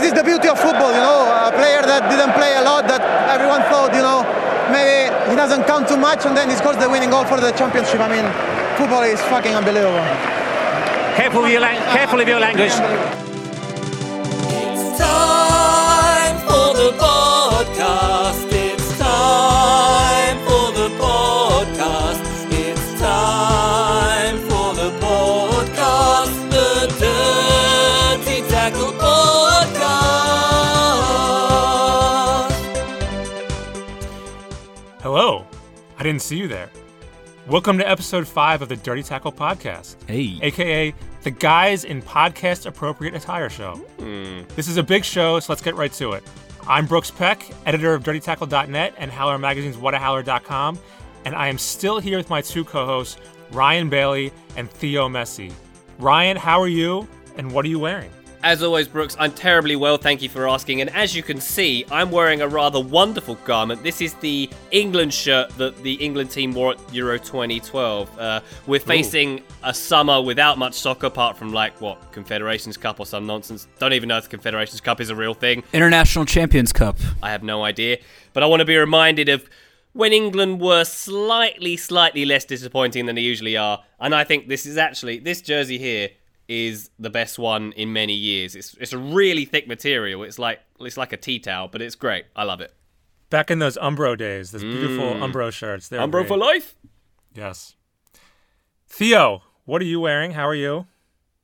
this is the beauty of football, you know. A player that didn't play a lot, that everyone thought, you know, maybe he doesn't count too much, and then he scores the winning goal for the championship. I mean, football is fucking unbelievable. Careful with your, lang- careful with your language. It's time for the podcast. Didn't see you there. Welcome to episode five of the Dirty Tackle Podcast, Hey. aka the Guys in Podcast Appropriate Attire Show. Hmm. This is a big show, so let's get right to it. I'm Brooks Peck, editor of DirtyTackle.net and Howler Magazine's WhatAHowler.com, and I am still here with my two co-hosts, Ryan Bailey and Theo Messi. Ryan, how are you, and what are you wearing? As always, Brooks, I'm terribly well, thank you for asking. And as you can see, I'm wearing a rather wonderful garment. This is the England shirt that the England team wore at Euro 2012. Uh, we're facing a summer without much soccer, apart from, like, what, Confederations Cup or some nonsense. Don't even know if the Confederations Cup is a real thing. International Champions Cup. I have no idea. But I want to be reminded of when England were slightly, slightly less disappointing than they usually are. And I think this is actually, this jersey here is the best one in many years. It's, it's a really thick material. It's like it's like a tea towel, but it's great. I love it. Back in those Umbro days, those beautiful Umbro shirts. They're Umbro great. for life. Yes. Theo, what are you wearing? How are you?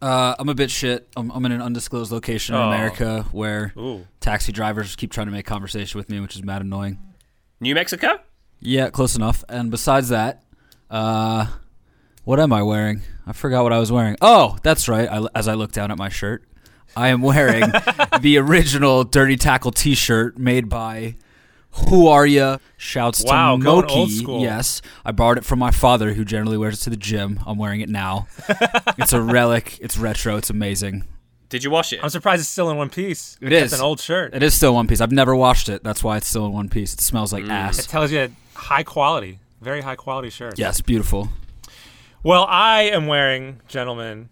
Uh, I'm a bit shit. I'm, I'm in an undisclosed location in Oh. America where Ooh. taxi drivers keep trying to make conversation with me, which is mad annoying. New Mexico? Yeah, close enough. And besides that, uh, what am I wearing? I forgot what I was wearing. Oh, that's right. I, as I look down at my shirt, I am wearing the original Dirty Tackle T-shirt made by Who Are Ya? Shouts Wow, to going Moki. old school. Yes, I borrowed it from my father, who generally wears it to the gym. I'm wearing it now. it's a relic. It's retro. It's amazing. Did you wash it? I'm surprised it's still in one piece. It It's is. an old shirt. It is still one piece. I've never washed it. That's why it's still in one piece. It smells like It ass. It tells you high quality, very high quality shirt. Yes, beautiful. Well, I am wearing, gentlemen,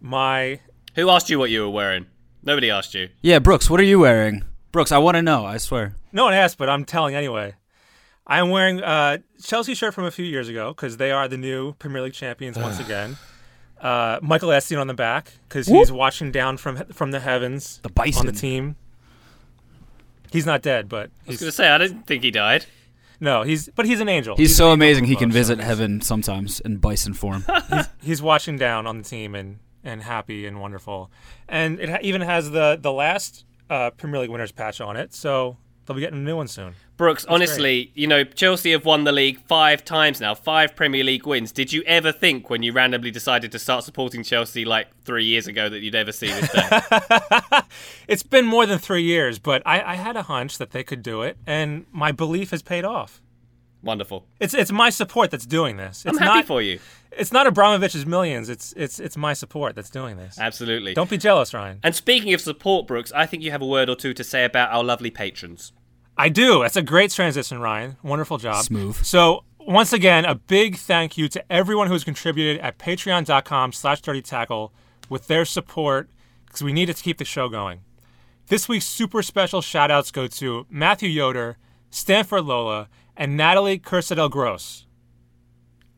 my Who asked you what you were wearing? Nobody asked you. Yeah, Brooks, what are you wearing? Brooks, I want to know. I swear. no one asked, but I'm telling anyway. I am wearing a Chelsea shirt from a few years ago because they are the new Premier League champions once again. Uh, Michael Essien on the back because he's watching down from from the heavens The bison. on the team. He's not dead, but I was he's, going to say, I didn't think he died. No, he's but he's an angel. He's, an so angel amazing. He can visit heaven sometimes in bison form. he's watching down on the team and and happy and wonderful. And it ha- even has the the last uh, Premier League winners patch on it, so they'll be getting a new one soon. Brooks, honestly, you know, Chelsea have won the league five times now, five Premier League wins. Did you ever think when you randomly decided to start supporting Chelsea like three years ago that you'd ever see this day? It's been more than three years, but I, I had a hunch that they could do it, and my belief has paid off. Wonderful. It's it's my support that's doing this. It's I'm happy not, for you. It's not Abramovich's millions. It's it's it's my support that's doing this. Absolutely. Don't be jealous, Ryan. And speaking of support, Brooks, I think you have a word or two to say about our lovely patrons. I do. That's a great transition, Ryan. Wonderful job. Smooth. So once again, a big thank you to everyone who's contributed at patreon.com slash dirty tackle with their support because we need it to keep the show going. This week's super special shout outs go to Matthew Yoder, Stanford Lola, and Natalie Cursadel Gross.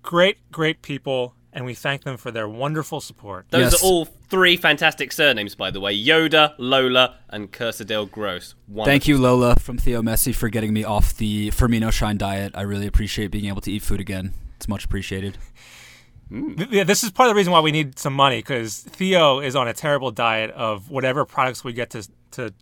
Great, great people, and we thank them for their wonderful support. Those Yes. are all three fantastic surnames, by the way Yoda, Lola, and Cursadale Gross. Wonderful. Thank you, Lola from Theo Messi, for getting me off the Firmino Shine diet. I really appreciate being able to eat food again. It's much appreciated. Mm. Th- Yeah, this is part of the reason why we need some money because Theo is on a terrible diet of whatever products we get to to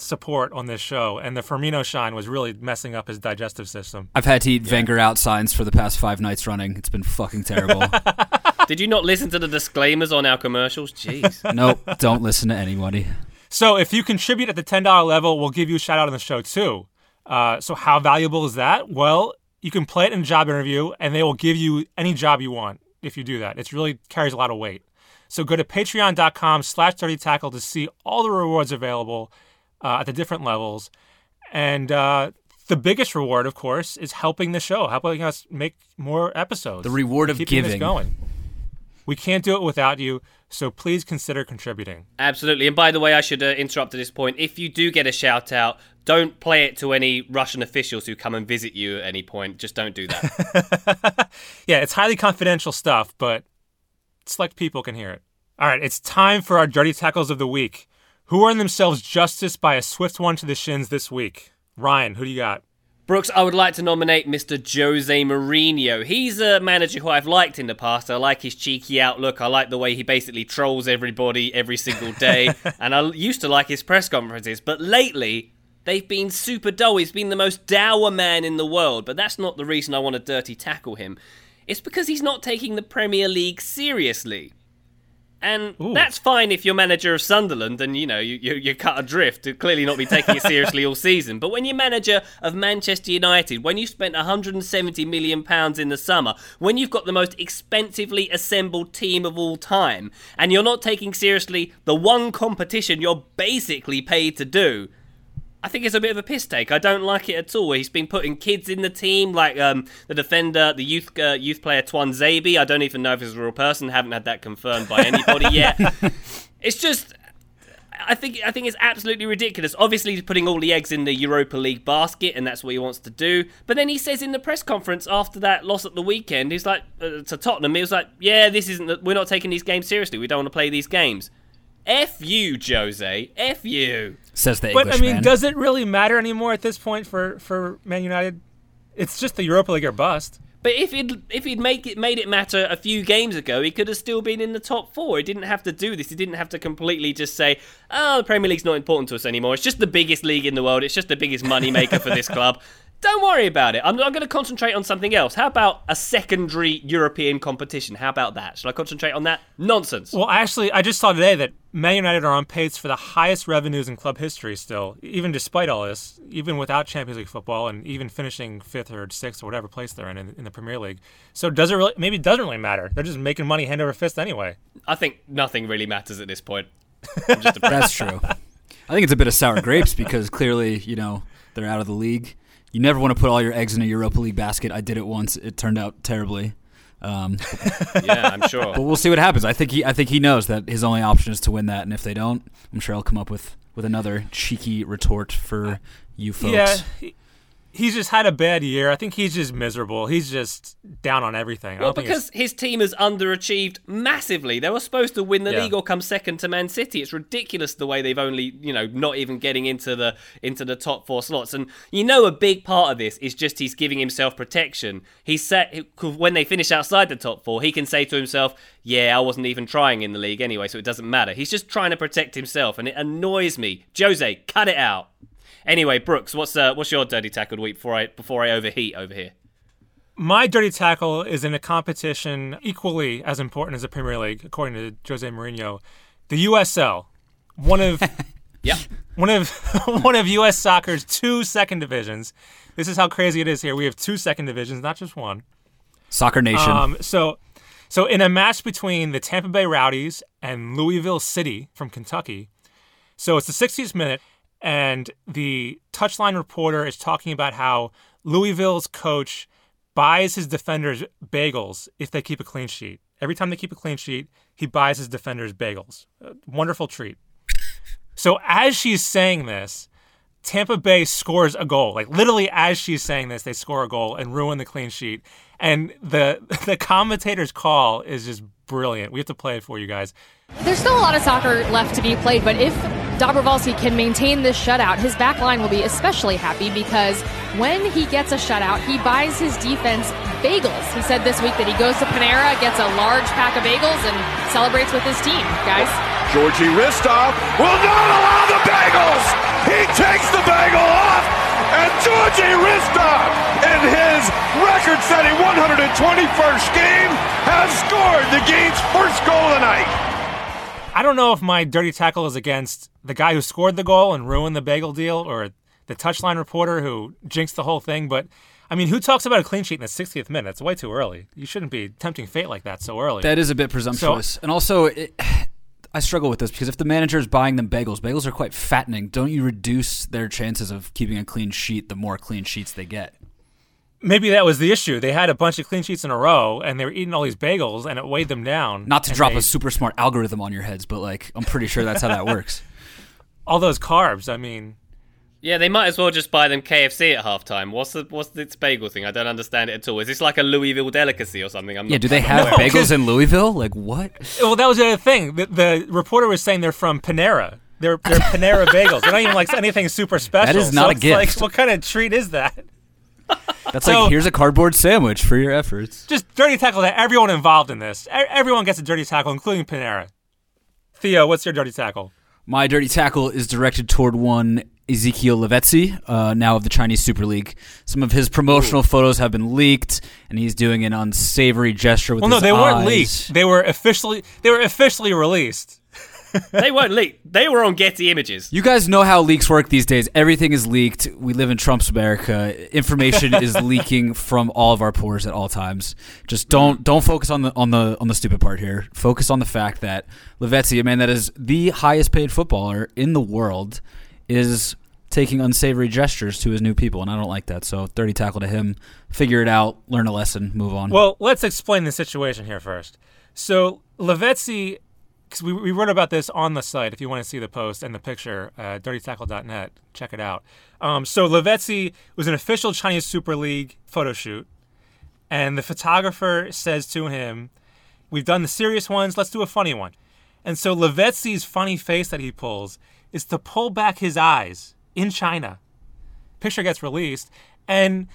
support on this show, and the Firmino Shine was really messing up his digestive system. I've had to eat Wenger out signs for the past five nights running. It's been fucking terrible. Did you not listen to the disclaimers on our commercials? Jeez. nope, don't listen to anybody. So if you contribute at the ten dollar level, we'll give you a shout out on the show too. Uh, so how valuable is that? Well, you can play it in a job interview, and they will give you any job you want if you do that. It really carries a lot of weight. So go to patreon.com slash dirty tackle to see all the rewards available uh, at the different levels. And uh, the biggest reward, of course, is helping the show, helping us make more episodes. The reward of keeping this giving. going. We can't do it without you, so please consider contributing. Absolutely. And by the way, I should uh, interrupt at this point. If you do get a shout out, don't play it to any Russian officials who come and visit you at any point. Just don't do that. Yeah, it's highly confidential stuff, but select people can hear it. All right, it's time for our dirty tackles of the week. Who earned themselves justice by a swift one to the shins this week? Ryan, who do you got? Brooks, I would like to nominate Mr. Jose Mourinho. He's a manager who I've liked in the past. I like his cheeky outlook. I like the way he basically trolls everybody every single day. and I used to like his press conferences. But lately, they've been super dull. He's been the most dour man in the world. But that's not the reason I want to dirty tackle him. It's because he's not taking the Premier League seriously. And that's fine if you're manager of Sunderland and you know you, you you're cut adrift to clearly not be taking it seriously all season. But when you're manager of Manchester United, when you spent 170 million pounds in the summer, when you've got the most expensively assembled team of all time, and you're not taking seriously the one competition you're basically paid to do, I think it's a bit of a piss take. I don't like it at all. He's been putting kids in the team, like um, the defender, the youth uh, youth player Tuanzebe. I don't even know if he's a real person. Haven't had that confirmed by anybody yet. It's just. I think I think it's absolutely ridiculous. Obviously, he's putting all the eggs in the Europa League basket, and that's what he wants to do. But then he says in the press conference after that loss at the weekend, he's like uh, to Tottenham, he was like, "Yeah, this isn't. The, we're not taking these games seriously. We don't want to play these games." F you, Jose. F you. Says the Englishman. But English I mean, man. does it really matter anymore at this point for for Man United? It's just the Europa League or bust. But if he'd if he'd make it made it matter a few games ago, he could have still been in the top four. He didn't have to do this. He didn't have to completely just say, "Oh, the Premier League's not important to us anymore. It's just the biggest league in the world. It's just the biggest money maker for this club." Don't worry about it. I'm, I'm going to concentrate on something else. How about a secondary European competition? How about that? Shall I concentrate on that? Nonsense. Well, actually, I just saw today that Man United are on pace for the highest revenues in club history still, even despite all this, even without Champions League football and even finishing fifth or sixth or whatever place they're in in, in the Premier League. So does it really? Maybe it doesn't really matter. They're just making money hand over fist anyway. I think nothing really matters at this point. I'm just That's true. I think it's a bit of sour grapes because clearly, you know, they're out of the league. You never want to put all your eggs in a Europa League basket. I did it once. It turned out terribly. Um, yeah, I'm sure. but we'll see what happens. I think he I think he knows that his only option is to win that, and if they don't, I'm sure I'll come up with with another cheeky retort for you folks. Yeah, he, he's just had a bad year. I think he's just miserable. He's just down on everything. Well, don't think it's- because his team has underachieved massively. They were supposed to win the Yeah. league or come second to Man City. It's ridiculous the way they've only, you know, not even getting into the into the top four slots. And you know, a big part of this is just he's giving himself protection. He said when they finish outside the top four, he can say to himself, "Yeah, I wasn't even trying in the league anyway, so it doesn't matter." He's just trying to protect himself, and it annoys me. Jose, cut it out. Anyway, Brooks, what's uh, what's your dirty tackle week before I before I overheat over here? My dirty tackle is in a competition equally as important as the Premier League, according to Jose Mourinho. The USL, one of yeah, one of one of U.S. soccer's two second divisions. This is how crazy it is here. We have two second divisions, not just one. Soccer Nation. Um, so, so in a match between the Tampa Bay Rowdies and Louisville City from Kentucky, so it's the 60th minute, and the touchline reporter is talking about how Louisville's coach buys his defenders bagels if they keep a clean sheet. Every time they keep a clean sheet, he buys his defenders bagels. A wonderful treat. So as she's saying this, Tampa Bay scores a goal. Like literally as she's saying this, they score a goal and ruin the clean sheet. And the the commentator's call is just brilliant. We have to play it for you guys. There's still a lot of soccer left to be played, but if Dobrovolsky can maintain this shutout, his back line will be especially happy because when he gets a shutout, he buys his defense bagels. He said this week that he goes to Panera, gets a large pack of bagels, and celebrates with his team. Guys, Georgi Hristov will not allow the bagels. He takes the bagel off, and Georgi Hristov, in his record-setting 121st game, has scored the game's first goal tonight. night. I don't know if my dirty tackle is against the guy who scored the goal and ruined the bagel deal or the touchline reporter who jinxed the whole thing, but I mean, who talks about a clean sheet in the 60th minute? It's way too early. You shouldn't be tempting fate like that so early. That is a bit presumptuous. and also, it, I struggle with this because if the manager is buying them bagels, bagels are quite fattening. Don't you reduce their chances of keeping a clean sheet the more clean sheets they get? Maybe that was the issue. They had a bunch of clean sheets in a row, and they were eating all these bagels, and it weighed them down. Not to drop they- a super smart algorithm on your heads, but like I'm pretty sure that's how that works. all those carbs. I mean, Yeah, they might as well just buy them KFC at halftime. What's the what's this bagel thing? I don't understand it at all. Is this like a Louisville delicacy or something? I'm Yeah, not, do they I'm have aware. bagels in Louisville? Like what? well, that was the other thing. The, the reporter was saying they're from Panera. They're, they're Panera bagels. They're not even like anything super special. That is not So a it's gift. Like, what kind of treat is that? That's So- like here's a cardboard sandwich for your efforts. Just dirty tackle to everyone involved in this. Everyone gets a dirty tackle, including Panera. Theo, what's your dirty tackle? My dirty tackle is directed toward one Ezequiel Lavezzi, uh, now of the Chinese Super League. Some of his promotional photos have been leaked, and he's doing an unsavory gesture with Well, no, they weren't leaked. They were officially they were officially released. They weren't leaked. They were on Getty Images. You guys know how leaks work these days. Everything is leaked. We live in Trump's America. Information is leaking from all of our pores at all times. Just don't don't focus on the on the on the stupid part here. Focus on the fact that Lavezzi, a man that is the highest paid footballer in the world, is taking unsavory gestures to his new people, and I don't like that. So dirty tackle to him. Figure it out. Learn a lesson. Move on. Well, let's explain the situation here first. So Lavezzi, because we, we wrote about this on the site. If you want to see the post and the picture, uh, dirtytackle.net, check it out. Um, so Lavezzi was an official Chinese Super League photo shoot, and the photographer says to him, "We've done the serious ones. Let's do a funny one." And so Lavezzi's funny face that he pulls is to pull back his eyes in China. Picture gets released, and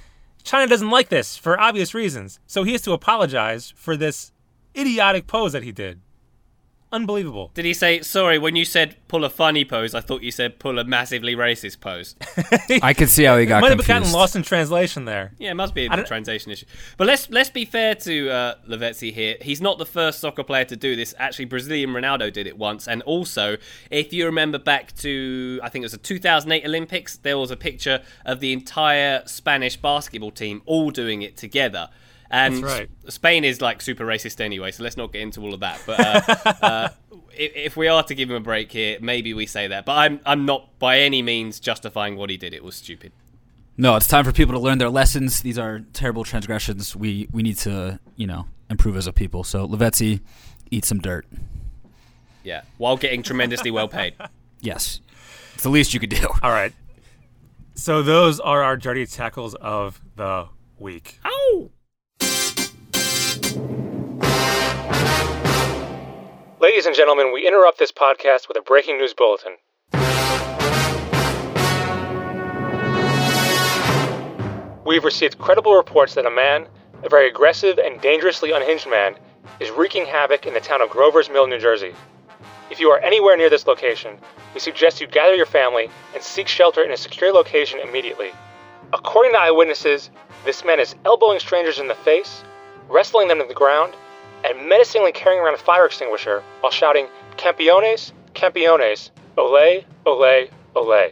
China doesn't like this for obvious reasons. So he has to apologize for this idiotic pose that he did. Unbelievable. Did he say sorry when you said pull a funny pose? I thought you said pull a massively racist pose. I can see how he got Might have confused. gotten lost in translation there. Yeah, it must be a translation issue. But let's let's be fair to uh, Lavezzi here. He's not the first soccer player to do this. Actually, Brazilian Ronaldo did it once. And also, if you remember back to I think it was the 2008 Olympics, there was a picture of the entire Spanish basketball team all doing it together. And That's right. Spain is like super racist anyway, so let's not get into all of that. But uh, uh, if, if we are to give him a break here, maybe we say that. But I'm I'm not by any means justifying what he did. It was stupid. No, it's time for people to learn their lessons. These are terrible transgressions. We we need to, you know, improve as a people. So Lavezzi, eat some dirt. Yeah, while getting tremendously well paid. Yes. It's the least you could do. All right. So those are our dirty tackles of the week. Ow! Ladies and gentlemen, we interrupt this podcast with a breaking news bulletin. We've received credible reports that a man, a very aggressive and dangerously unhinged man, is wreaking havoc in the town of Grover's Mill, New Jersey. If you are anywhere near this location, we suggest you gather your family and seek shelter in a secure location immediately. According to eyewitnesses, this man is elbowing strangers in the face, wrestling them to the ground, and menacingly carrying around a fire extinguisher while shouting, Campeones, Campeones, ole, ole, ole.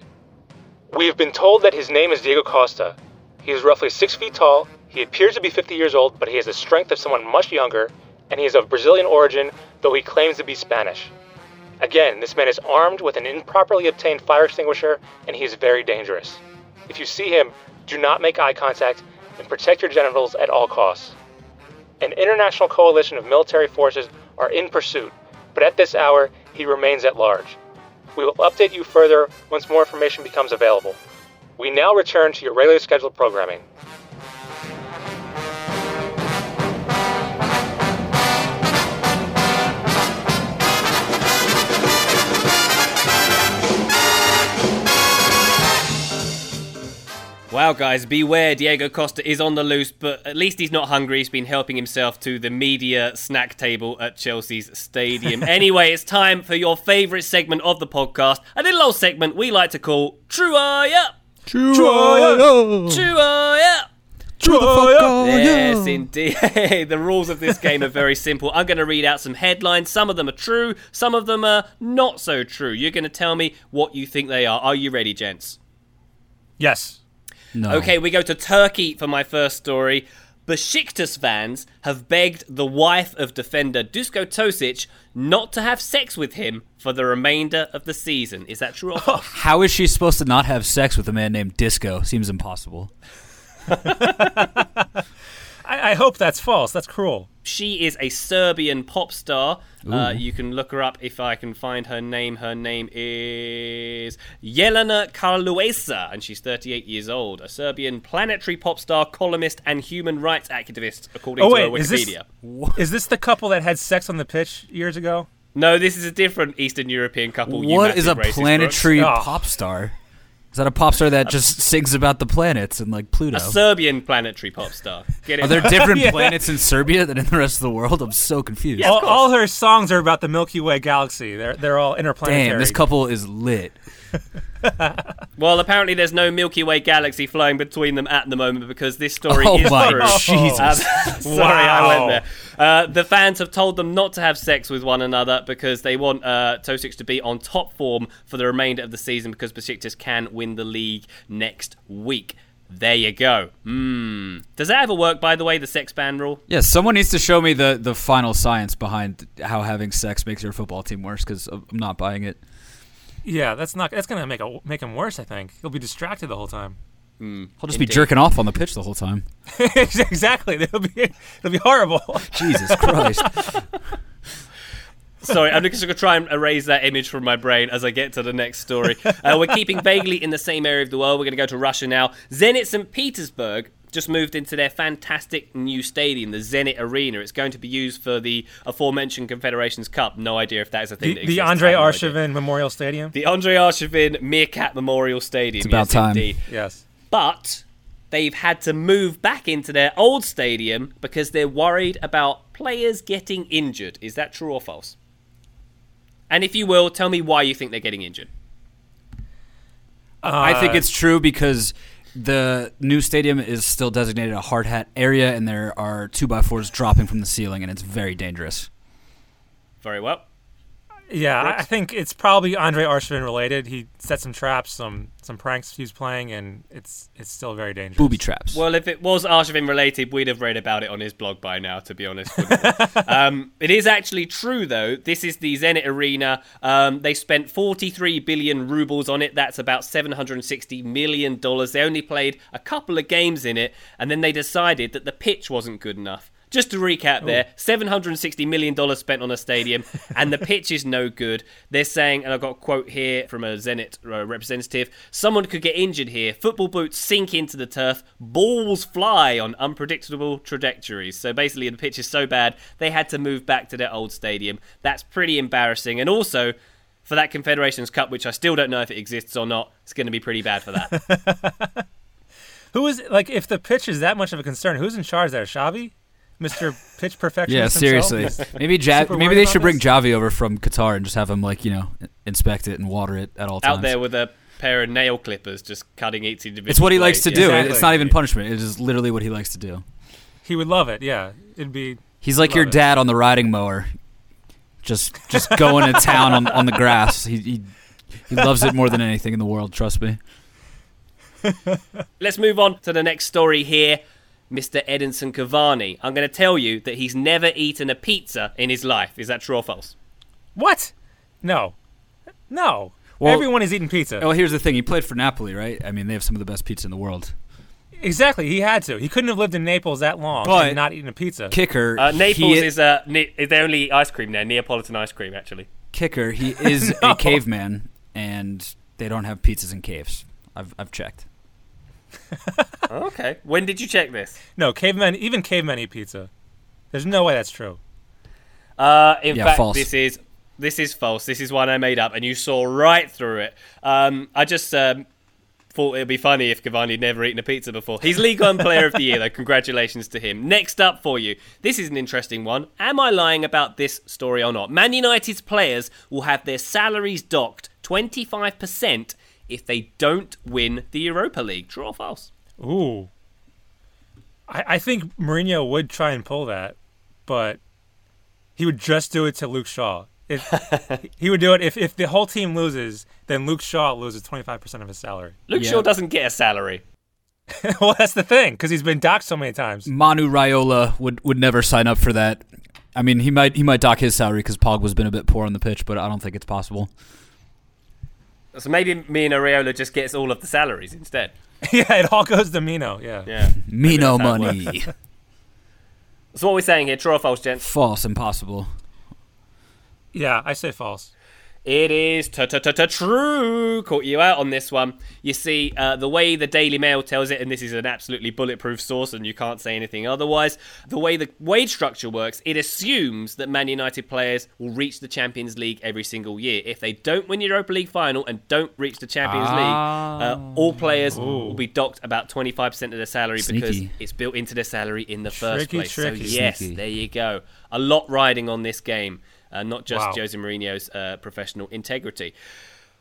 We have been told that his name is Diego Costa. He is roughly six feet tall, he appears to be 50 years old, but he has the strength of someone much younger, and he is of Brazilian origin, though he claims to be Spanish. Again, this man is armed with an improperly obtained fire extinguisher, and he is very dangerous. If you see him, do not make eye contact and protect your genitals at all costs. An international coalition of military forces are in pursuit, but at this hour, he remains at large. We will update you further once more information becomes available. We now return to your regularly scheduled programming. Wow, guys, beware. Diego Costa is on the loose, but at least he's not hungry. He's been helping himself to the media snack table at Chelsea's stadium. anyway, it's time for your favourite segment of the podcast, a little old segment we like to call True Yeah. True or Yeah. Yes, indeed. the rules of this game are very simple. I'm going to read out some headlines. Some of them are true, some of them are not so true. You're going to tell me what you think they are. Are you ready, gents? Yes. No. Okay, we go to Turkey for my first story. Besiktas fans have begged the wife of defender Dusko Tosic not to have sex with him for the remainder of the season. Is that true? How is she supposed to not have sex with a man named Disco? Seems impossible. I, I hope that's false. That's cruel. She is a Serbian pop star. Uh, you can look her up if I can find her name. Her name is Jelena Karleuša, and she's 38 years old. A Serbian planetary pop star, columnist, and human rights activist, according Oh to wait, her is this is this the couple that had sex on the pitch years ago? No, this is a different Eastern European couple. you What is a massive racist planetary Oh. pop star? Is that a pop star that just sings about the planets and like Pluto? A Serbian planetary pop star. Get it? Are there different Yeah. planets in Serbia than in the rest of the world? I'm so confused. Yeah, all, all her songs are about the Milky Way galaxy. They're they're all interplanetary. Damn, this couple is lit. Well, apparently there's no Milky Way galaxy flying between them at the moment because this story Oh is my true. Jesus. Um, sorry, I went there. Uh, the fans have told them not to have sex with one another because they want uh, Tosic to be on top form for the remainder of the season because Besiktas can win the league next week. There you go. Hmm. Does that ever work, by the way, the sex ban rule? Yeah, someone needs to show me the, the final science behind how having sex makes your football team worse because I'm not buying it. Yeah, that's not. That's gonna make a, make him worse. I think he'll be distracted the whole time. I'll just be jerking off on the pitch the whole time. exactly. It'll be it'll be horrible. Jesus Christ. Sorry, I'm just going to try and erase that image from my brain as I get to the next story. Uh, we're keeping vaguely in the same area of the world. We're going to go to Russia now. Zenit St. Petersburg just moved into their fantastic new stadium, the Zenit Arena. It's going to be used for the aforementioned Confederations Cup. No idea if that is a thing the that the. Andre I no. Arshavin Memorial Stadium. The Andre Arshavin Meerkat Memorial Stadium. It's about yes, time. Indeed. yes. But they've had to move back into their old stadium because they're worried about players getting injured. Is that true or false? And if you will, tell me why you think they're getting injured. I think Uh, it's true because the new stadium is still designated a hard hat area and there are two by fours dropping from the ceiling and it's very dangerous. Very well. Yeah, I, Brooks? I think it's probably Andre Arshavin related. He set some traps, some some pranks he was playing, and it's it's still very dangerous. Booby traps. Well, if it was Arshavin related, we'd have read about it on his blog by now, to be honest. um, it is actually true, though. This is the Zenit Arena. Um, they spent 43 billion rubles on it. That's about $760 million. They only played a couple of games in it, and then they decided that the pitch wasn't good enough. Just to recap there, $760 million spent on a stadium, and the pitch is no good. They're saying, and I've got a quote here from a Zenit uh, representative someone could get injured here. Football boots sink into the turf, balls fly on unpredictable trajectories. So basically, the pitch is so bad, they had to move back to their old stadium. That's pretty embarrassing. And also, for that Confederations Cup, which I still don't know if it exists or not, it's going to be pretty bad for that. Who is like if the pitch is that much of a concern? Who's in charge there? Xavi, Mister Pitch Perfectionist. yeah, seriously. Maybe ja- maybe they about should bring this? Xavi over from Qatar and just have him like, you know, inspect it and water it at all times. Out there with a pair of nail clippers just cutting each individual. it's what he likes to do. Exactly. It's not even punishment. It is literally what he likes to do. He would love it. Yeah, it'd be. He's like your Love it. dad on the riding mower, just just going to town on, on the grass. He, he he loves it more than anything in the world. Trust me. Let's move on to the next story here. Mr. Edinson Cavani. I'm going to tell you that he's never eaten a pizza in his life. Is that true or false? What? No, no. Well- Everyone is eating pizza. Well, here's the thing. He played for Napoli, right? I mean, they have some of the best pizza in the world. Exactly. He had to. He couldn't have lived in Naples that long But- and not eaten a pizza. Kicker, Uh, Naples he, is uh, ne- is they only ice cream there, Neapolitan ice cream, actually. kicker. He is No. a caveman, and they don't have pizzas in caves. I've I've checked. Okay. When did you check this? No, cavemen. Even cavemen eat pizza. There's no way that's true. Uh, in Yeah, fact, false. this is this is false. This is one I made up, and you saw right through it. Um, I just um, thought it'd be funny if Cavani had never eaten a pizza before. He's League One Player of the Year, though. Congratulations to him. Next up for you, this is an interesting one. Am I lying about this story or not? Man United's players will have their salaries docked 25% if they don't win the Europa League. True or false? Ooh. I, I think Mourinho would try and pull that, but he would just do it to Luke Shaw. If he would do it if, if the whole team loses, then Luke Shaw loses twenty five percent of his salary. Luke Yeah. Shaw doesn't get a salary. well, that's the thing because he's been docked so many times. Mino Raiola would, would never sign up for that. I mean, he might he might dock his salary because Pogba's been a bit poor on the pitch, but I don't think it's possible. So maybe Mino Raiola just gets all of the salaries instead. yeah, it all goes to Mino. Yeah. Yeah. Me no that's how it money. So what are we saying here? True or false, gents? False, impossible. Yeah, I say false. It is true. Caught you out on this one. You see, uh, the way the Daily Mail tells it, and this is an absolutely bulletproof source, and you can't say anything otherwise. The way the wage structure works, it assumes that Man United players will reach the Champions League every single year. If they don't win Europa League final and don't reach the Champions League, uh, all players will be docked about 25% of their salary because it's built into their salary in the first place. tricky. So yes, Sneaky. there you go. A lot riding on this game, uh, not just Wow. Jose Mourinho's uh, professional integrity.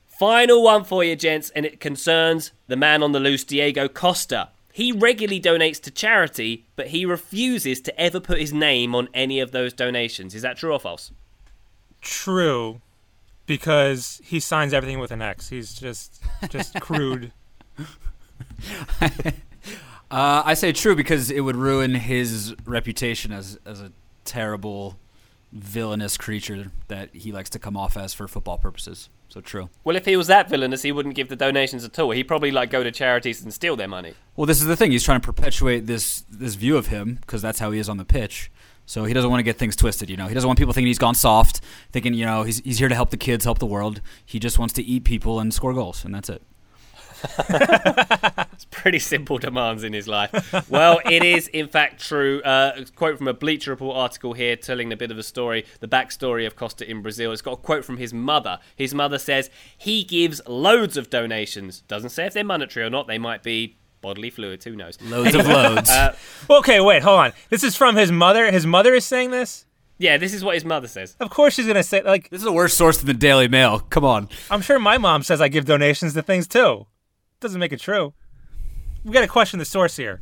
Final one for you, gents, and it concerns the man on the loose, Diego Costa. He regularly donates to charity, but he refuses to ever put his name on any of those donations. Is that true or false? True, because he signs everything with an X. He's just just crude. Uh, I say true because it would ruin his reputation as as a terrible, villainous creature that he likes to come off as for football purposes. So true. Well, if he was that villainous, he wouldn't give the donations at all. He'd probably like go to charities and steal their money. Well, this is the thing. He's trying to perpetuate this this view of him because that's how he is on the pitch. So he doesn't want to get things twisted. You know, he doesn't want people thinking he's gone soft, thinking you know he's he's here to help the kids, help the world. He just wants to eat people and score goals, and that's it. It's pretty simple demands in his life. Well, it is in fact true. Uh, a quote from a Bleacher Report article here telling a bit of a story, the backstory of Costa in Brazil. It's got a quote from his mother. His mother says he gives loads of donations. Doesn't say if they're monetary or not. They might be bodily fluids. Who knows? Loads of loads. Okay, wait, hold on. This is from his mother. His mother is saying this. Yeah, this is what his mother says. Of course, she's gonna say like. this is a worse source than the Daily Mail. Come on. I'm sure my mom says I give donations to things too. Doesn't make it true. We got to question the source here.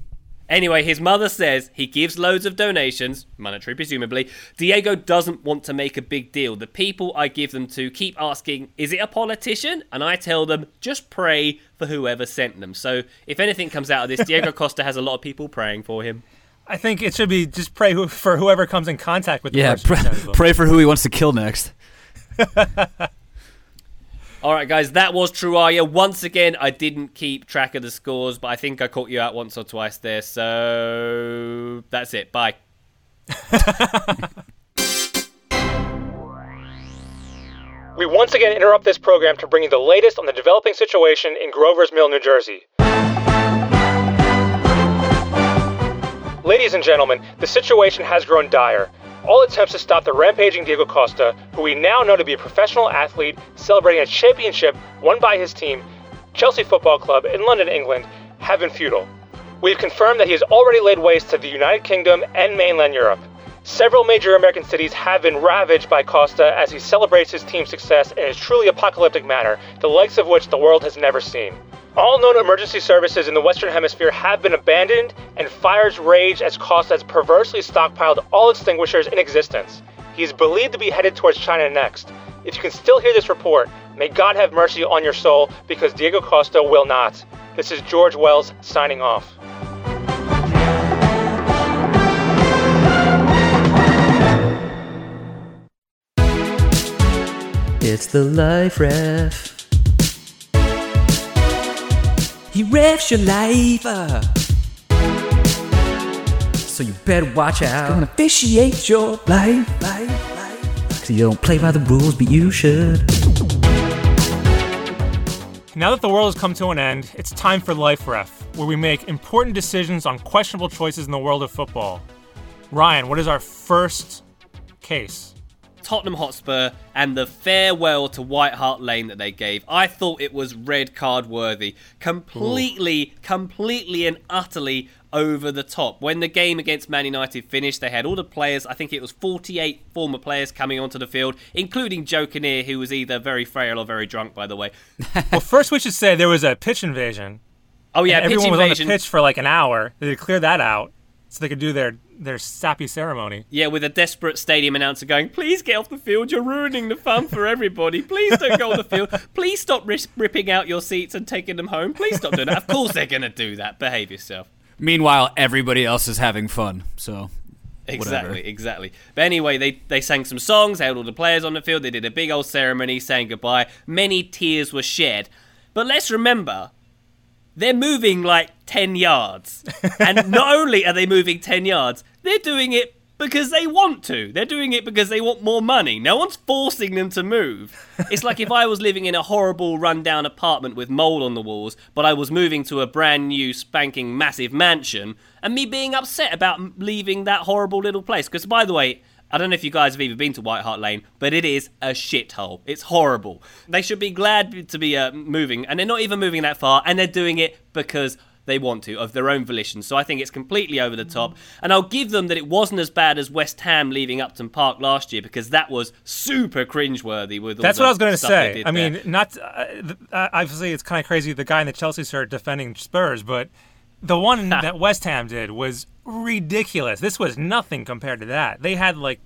Anyway, his mother says he gives loads of donations, monetary presumably. Diego doesn't want to make a big deal. The people I give them to keep asking, is it a politician? And I tell them, just pray for whoever sent them. So if anything comes out of this, Diego Costa has a lot of people praying for him. I think it should be just pray who, for whoever comes in contact with the Yeah, person. who pray, pray for who he wants to kill next. All right, guys, that was Truaya. Once again, I didn't keep track of the scores, but I think I caught you out once or twice there. So that's it. Bye. We once again interrupt this program to bring you the latest on the developing situation in Grover's Mill, New Jersey. Ladies and gentlemen, the situation has grown dire. All attempts to stop the rampaging Diego Costa, who we now know to be a professional athlete celebrating a championship won by his team, Chelsea Football Club, in London, England, have been futile. We've confirmed that he has already laid waste to the United Kingdom and mainland Europe. Several major American cities have been ravaged by Costa as he celebrates his team's success in a truly apocalyptic manner, the likes of which the world has never seen. All known emergency services in the Western Hemisphere have been abandoned, and fires rage as Costa has perversely stockpiled all extinguishers in existence. He is believed to be headed towards China next. If you can still hear this report, may God have mercy on your soul because Diego Costa will not. This is George Wells signing off. It's the life ref. He refs your life up. So you better watch out. Gonna officiate your life, life, life. Cause you don't play by the rules, but you should. Now that the world has come to an end, it's time for Life Ref, where we make important decisions on questionable choices in the world of football. Ryan, what is our first case? Tottenham Hotspur and the farewell to White Hart Lane that they gave. I thought it was red card worthy. Completely, completely and utterly over the top. When the game against Man United finished, they had all the players, I think it was 48 former players coming onto the field, including Joe Kinnear, who was either very frail or very drunk, by the way. Well, first we should say there was a pitch invasion. Oh, yeah, pitch everyone was on the pitch for like an hour. They had to clear that out so they could do their, their sappy ceremony. Yeah, with a desperate stadium announcer going, please get off the field, you're ruining the fun for everybody. Please don't go on the field. Please stop ris- ripping out your seats and taking them home. Please stop doing that. Of course they're going to do that. Behave yourself. Meanwhile, everybody else is having fun. So Exactly, whatever. exactly. But anyway, they, they sang some songs, they had all the players on the field, they did a big old ceremony saying goodbye. Many tears were shed. But let's remember, they're moving like 10 yards. and not only are they moving 10 yards, they're doing it because they want to. They're doing it because they want more money. No one's forcing them to move. It's like if I was living in a horrible, rundown apartment with mold on the walls, but I was moving to a brand new, spanking, massive mansion, and me being upset about leaving that horrible little place. Because, by the way, I don't know if you guys have even been to White Hart Lane, but it is a shithole. It's horrible. They should be glad to be uh, moving, and they're not even moving that far, and they're doing it because they want to, of their own volition. So I think it's completely over the top. And I'll give them that it wasn't as bad as West Ham leaving Upton Park last year, because that was super cringeworthy with all That's what I was going to say. I there. mean, not uh, th- uh, obviously it's kind of crazy the guy in the Chelsea shirt defending Spurs, but the one that West Ham did was ridiculous. This was nothing compared to that. They had like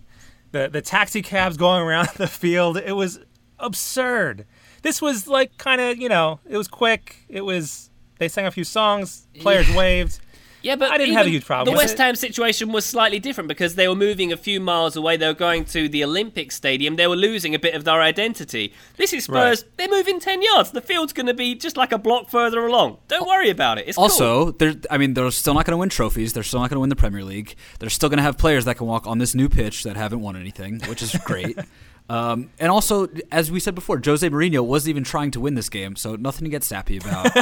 the the taxi cabs going around the field. It was absurd. This was like kind of you know it was quick. It was they sang a few songs. Players waved. Yeah, but I didn't have a huge problem The West. Ham situation was slightly different because they were moving a few miles away. They were going to the Olympic Stadium. They were losing a bit of their identity. This is Spurs. They're moving ten yards. The field's going to be just like a block further along. Don't worry about it. It's cool. Also, they're I mean they're still not going to win trophies. They're still not going to win the Premier League. They're still going to have players that can walk on this new pitch that haven't won anything, which is great. um, and also, as we said before, Jose Mourinho wasn't even trying to win this game, so nothing to get sappy about.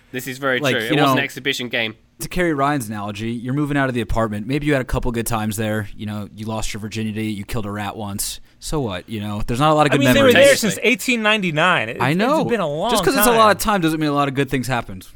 this is very like, true. you It was an exhibition game. to carry Ryan's analogy, you're moving out of the apartment. Maybe you had a couple good times there. You know, you lost your virginity. You killed a rat once. So what? You know, there's not a lot of I good mean, they were there since 1899. It- I know. It's been a long time. Just because it's a lot of time doesn't mean a lot of good things happened.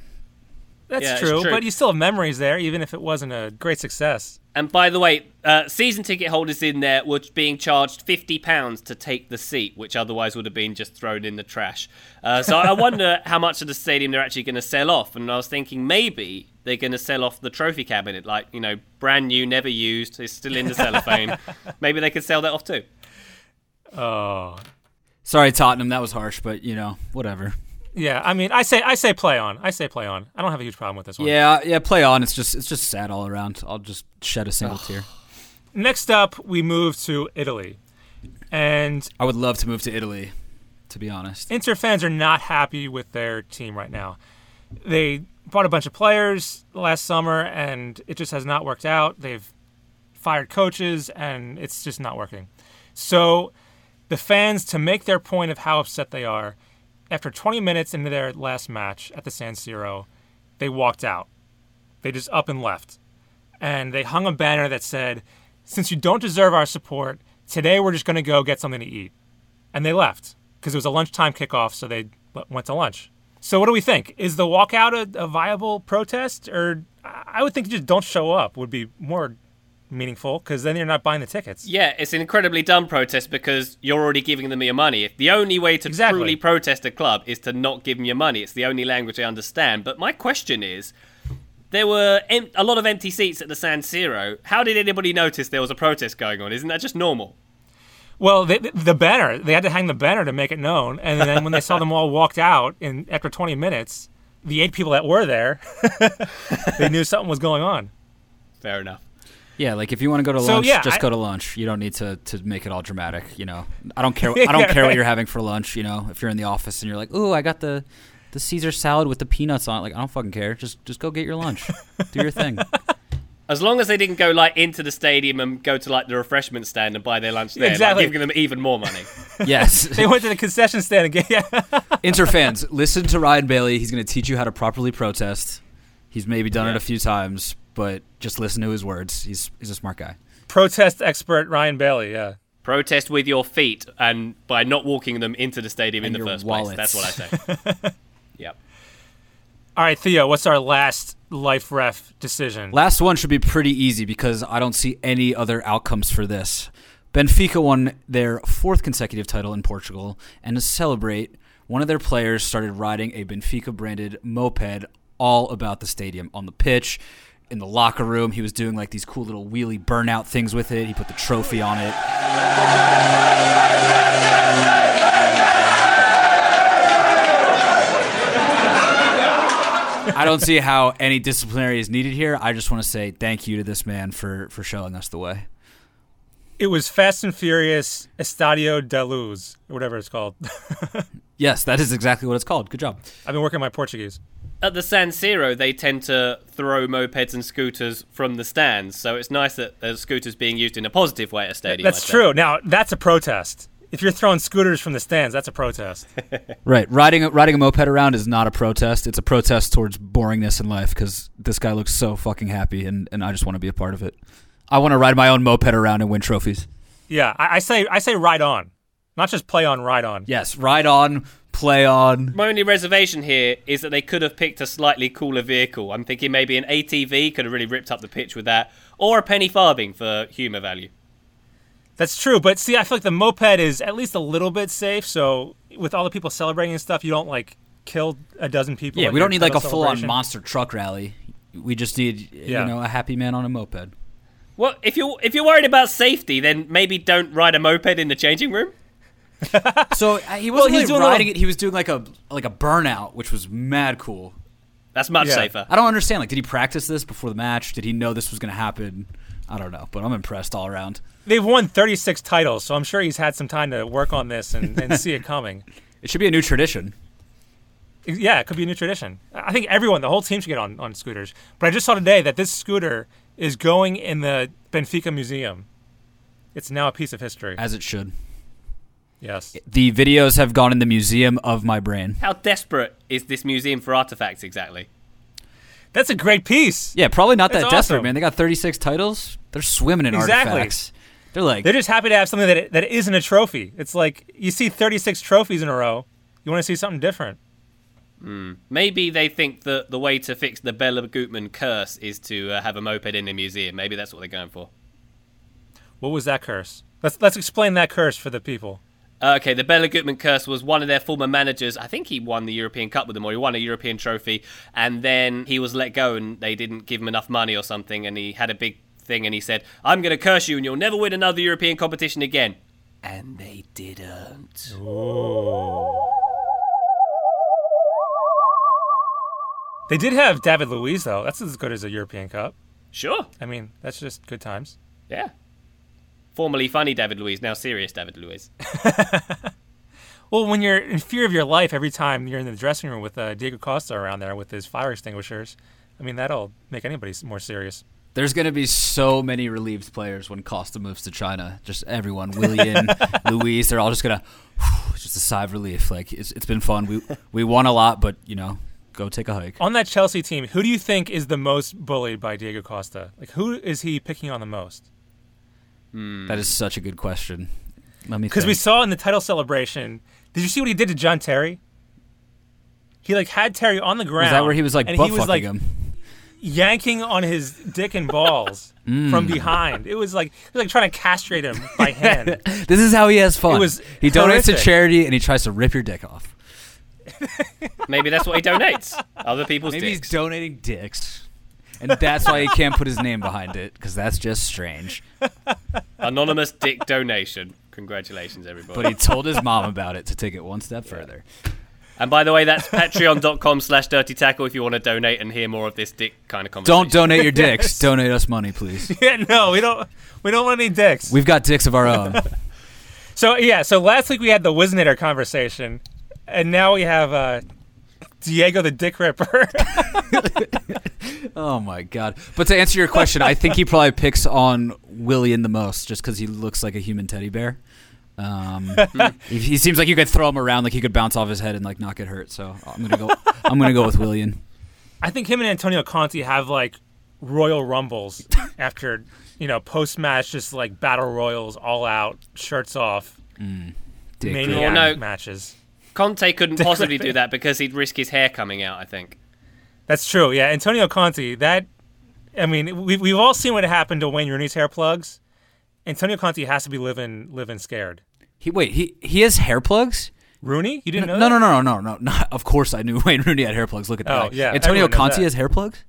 That's Yeah, true, true. but you still have memories there, even if it wasn't a great success. And by the way, uh, season ticket holders in there were being charged fifty pounds to take the seat, which otherwise would have been just thrown in the trash. Uh, so I wonder how much of the stadium they're actually going to sell off. And I was thinking maybe they're going to sell off the trophy cabinet, like you know, brand new, never used, it's still in the cellophane. maybe they could sell that off too. Oh, Sorry, Tottenham. That was harsh, but you know, whatever. Yeah. I mean, I say, I say, play on. I say, play on. I don't have a huge problem with this one. Yeah, yeah. Play on. It's just, it's just sad all around. I'll just shed a single tear. Next up, we move to Italy, and I would love to move to Italy, to be honest. Inter fans are not happy with their team right now. They bought a bunch of players last summer, and it just has not worked out. They've fired coaches, and it's just not working. So, the fans, to make their point of how upset they are, after 20 minutes into their last match at the San Siro, they walked out. They just up and left. And they hung a banner that said, Since you don't deserve our support, today we're just going to go get something to eat. And they left because it was a lunchtime kickoff, so they went to lunch. So, what do we think? Is the walkout a, a viable protest? Or I I would think just don't show up would be more meaningful because then you're not buying the tickets. Yeah, it's an incredibly dumb protest because you're already giving them your money. If the only way to Exactly. truly protest a club is to not give them your money, it's the only language I understand. But my question is, there were em- a lot of empty seats at the San Siro. How did anybody notice there was a protest going on? Isn't that just normal? Well, they, the banner, they had to hang the banner to make it known. And then when they saw them all walked out in after 20 minutes, the eight people that were there, they knew something was going on. Fair enough. Yeah, like if you want to go to So, lunch, yeah, just I- go to lunch. You don't need to, to make it all dramatic. You know, I don't care. I don't care what you're having for lunch. You know, if you're in the office and you're like, "Ooh, I got the the Caesar salad with the peanuts on it," like I don't fucking care. Just just go get your lunch. Do your thing. As long as they didn't go like into the stadium and go to like the refreshment stand and buy their lunch there, like, Exactly. giving them even more money. Yes, They went to the concession stand again. Yeah. Inter fans, listen to Ryan Bailey. He's going to teach you how to properly protest. He's maybe done it a few times, but just listen to his words. He's he's a smart guy. Protest expert Ryan Bailey. Yeah. Protest with your feet and by not walking them into the stadium And in the first wallets. place. That's what I say. yep. All right, Theo, what's our last life ref decision? Last one should be pretty easy because I don't see any other outcomes for this. Benfica won their fourth consecutive title in Portugal, and to celebrate, one of their players started riding a Benfica branded moped all about the stadium on the pitch. In the locker room, he was doing like these cool little wheelie burnout things with it. He put the trophy on it. I don't see how any disciplinary is needed here. I just want to say thank you to this man for for showing us the way. It was Fast and Furious Estadio de Luz, whatever it's called. Yes, that is exactly what it's called. Good job. I've been working my Portuguese. At the San Siro, they tend to throw mopeds and scooters from the stands, so it's nice that there's scooters being used in a positive way at a stadium. That's I'd say. true. Now, that's a protest. If you're throwing scooters from the stands, that's a protest. Right, riding a- riding a moped around is not a protest. It's a protest towards boringness in life because this guy looks so fucking happy, and, and I just want to be a part of it. I want to ride my own moped around and win trophies. yeah, I, I say I say ride on, not just play on, ride on. Yes, ride on, play on. My only reservation here is that they could have picked a slightly cooler vehicle. I'm thinking maybe an ATV could have really ripped up the pitch with that, or a penny farthing for humour value. That's true, but see, I feel like the moped is at least a little bit safe. So with all the people celebrating and stuff, you don't like kill a dozen people. Yeah, we don't need like a full on monster truck rally. We just need Yeah. you know a happy man on a moped. Well, if you're if you're worried about safety, then maybe don't ride a moped in the changing room. So uh, he wasn't he's really doing riding little- it. He was doing like a like a burnout, which was mad cool. That's much Yeah. safer. I don't understand. Like, did he practice this before the match? Did he know this was going to happen? I don't know, but I'm impressed all around. They've won 36 titles, so I'm sure he's had some time to work on this and, and see it coming. It should be a new tradition. Yeah, it could be a new tradition. I think everyone, the whole team should get on, on scooters. But I just saw today that this scooter is going in the Benfica Museum. It's now a piece of history. As it should. Yes. The videos have gone in the museum of my brain. How desperate is this museum for artifacts exactly? That's a great piece. Yeah, probably not That's that desperate, awesome. man. They got 36 titles. They're swimming in Exactly. artifacts. They're like, They're just happy to have something that that isn't a trophy. It's like you see 36 trophies in a row. You want to see something different. Maybe they think that the way to fix the Béla Guttmann curse is to uh, have a moped in a museum. Maybe that's what they're going for. What was that curse? Let's let's explain that curse for the people. Okay, the Béla Guttmann curse was one of their former managers. I think he won the European Cup with them, or he won a European trophy, and then he was let go, and they didn't give him enough money or something, and he had a big thing, and he said, "I'm going to curse you, and you'll never win another European competition again." And they didn't. Ooh. They did have David Luiz though. That's as good as a European Cup. Sure, I mean, that's just good times. yeah. Formerly funny David Luiz, now serious David Luiz. Well, when you're in fear of your life every time you're in the dressing room with uh, Diego Costa around there with his fire extinguishers, I mean that'll make anybody more serious. there's going to be so many relieved players when Costa moves to China. Just everyone, Willian, Luiz, they're all just going to, just a sigh of relief. Like, it's, it's been fun. We, we won a lot, but, you know, go take a hike. On that Chelsea team, who do you think is the most bullied by Diego Costa? Like, who is he picking on the most? That is such a good question. Let me Because we saw in the title celebration. Did you see what he did to John Terry? He like had Terry on the ground. Was that where he was like and butt fucking like him? yanking on his dick and balls Mm. from behind? It was like he was like trying to castrate him by hand. This is how he has fun. It was he donates to charity and he tries to rip your dick off. Maybe that's what he donates. Other people's Maybe dicks. he's donating dicks. And that's why he can't put his name behind it, because that's just strange. Anonymous dick donation. Congratulations, everybody. But he told his mom about it to take it one step further. And by the way, that's patreon.com slash dirty tackle if you want to donate and hear more of this dick kind of conversation. Don't donate your dicks. Donate us money, please. yeah, no, we don't. We don't want any dicks. We've got dicks of our own. So yeah, so last week we had the Wisnator conversation, and now we have uh, Diego the Dick Ripper. Oh my god! But to answer your question, I think he probably picks on Willian the most, just because he looks like a human teddy bear. Um, he, he seems like you could throw him around, like he could bounce off his head and like not get hurt. So I'm gonna go. I'm gonna go with Willian. I think him and Antonio Conte have like royal rumbles after you know post match, just like battle royals, all out, shirts off, Dick maniac Well, no. matches. Conte couldn't possibly do that because he'd risk his hair coming out, I think. That's true. Yeah, Antonio Conte. That I mean, we've we've all seen what happened to Wayne Rooney's hair plugs. Antonio Conte has to be living living scared. He wait. He he has hair plugs. Rooney, you didn't know No, that? no, no, no, no, no. Of course, I knew Wayne Rooney had hair plugs. Look at that. Oh, yeah, Antonio everyone knows Conte has hair plugs.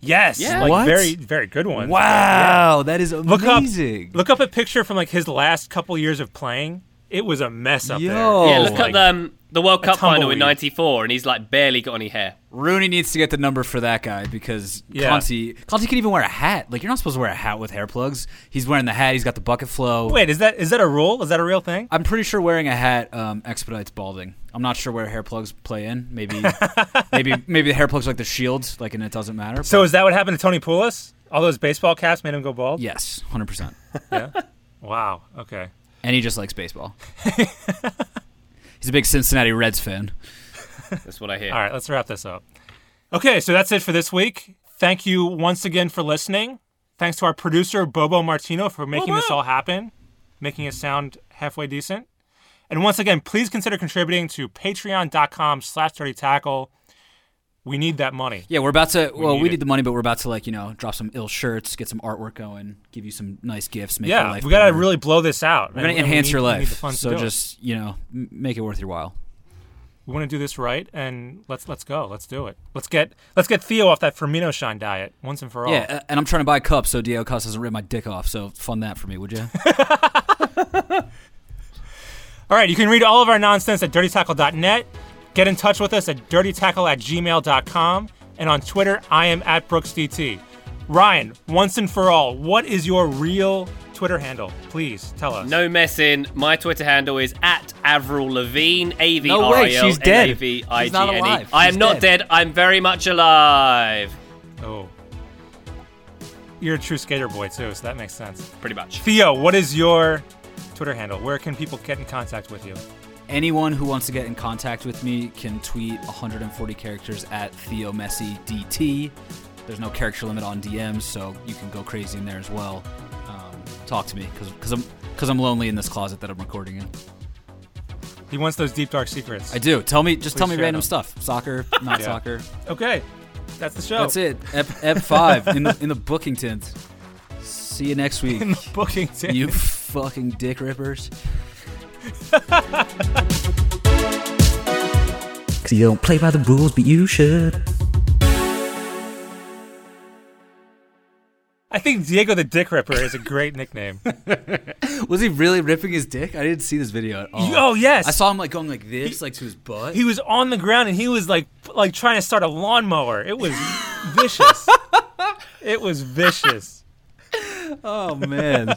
Yes, Yeah. like What? very very good ones. Wow, that is Look up amazing. look up a picture from like his last couple years of playing. It was a mess up Yo. there. Yeah, look like at the, um, the World Cup final in '94, and he's like barely got any hair. Rooney needs to get the number for that guy because Yeah. Conte Conte can even wear a hat. Like you're not supposed to wear a hat with hair plugs. He's wearing the hat. He's got the bucket flow. Wait, is that is that a rule? Is that a real thing? I'm pretty sure wearing a hat um, expedites balding. I'm not sure where hair plugs play in. Maybe, maybe, maybe the hair plugs like the shield, like, and it doesn't matter. So but is that what happened to Tony Pulis? All those baseball caps made him go bald. yes, hundred percent. Yeah. wow. Okay. And he just likes baseball. He's a big Cincinnati Reds fan. That's what I hear. All right, let's wrap this up. Okay, so that's it for this week. Thank you once again for listening. Thanks to our producer Bobo Martino for making this all happen, making it sound halfway decent. And once again, please consider contributing to patreon.com slash dirty tackle. We need that money. Yeah, we're about to. well, need we it. need the money, but we're about to like you know drop some ill shirts, get some artwork going, give you some nice gifts. Make your Yeah, life we got to better. really blow this out. We're gonna And- and we enhance your need life. So just you know m- make it worth your while. we want to do this right, and let's let's go. Let's do it. Let's get let's get Theo off that Firmino shine diet once and for all. Yeah, and I'm trying to buy cups so Diego Costa doesn't rip my dick off. So fund that for me, would you? All right, you can read all of our nonsense at dirtytackle.net. Get in touch with us at dirtytackle at gmail.com. And on Twitter, I am at BrooksDT. Ryan, once and for all, what is your real Twitter handle? Please tell us. No messing. My Twitter handle is at Avril Lavigne. A V R No I way, L she's N dead. A V I She's G not N E. alive. I am She's not dead. dead. I'm very much alive. Oh. You're a true skater boy, too, so that makes sense. Pretty much. Theo, what is your Twitter handle? Where can people get in contact with you? Anyone who wants to get in contact with me can tweet 140 characters at Theo Messi DT. There's no character limit on DMs, so you can go crazy in there as well. Um, talk to me because I'm because I'm lonely in this closet that I'm recording in. He wants those deep, dark secrets. I do. Tell me, just Please tell me random them. stuff. Soccer, not Yeah. soccer. Okay, that's the show. That's it. Ep, ep five in the in the booking tent. See you next week. In the booking team. you fucking dick rippers. Cause you don't play by the rules, but you should. I think Diego the Dick Ripper is a great nickname. Was he really ripping his dick? I didn't see this video at all. Oh, yes. I saw him like going like this, like to his butt. he was on the ground and he was like like trying to start a lawnmower. It was vicious. it was vicious. oh man.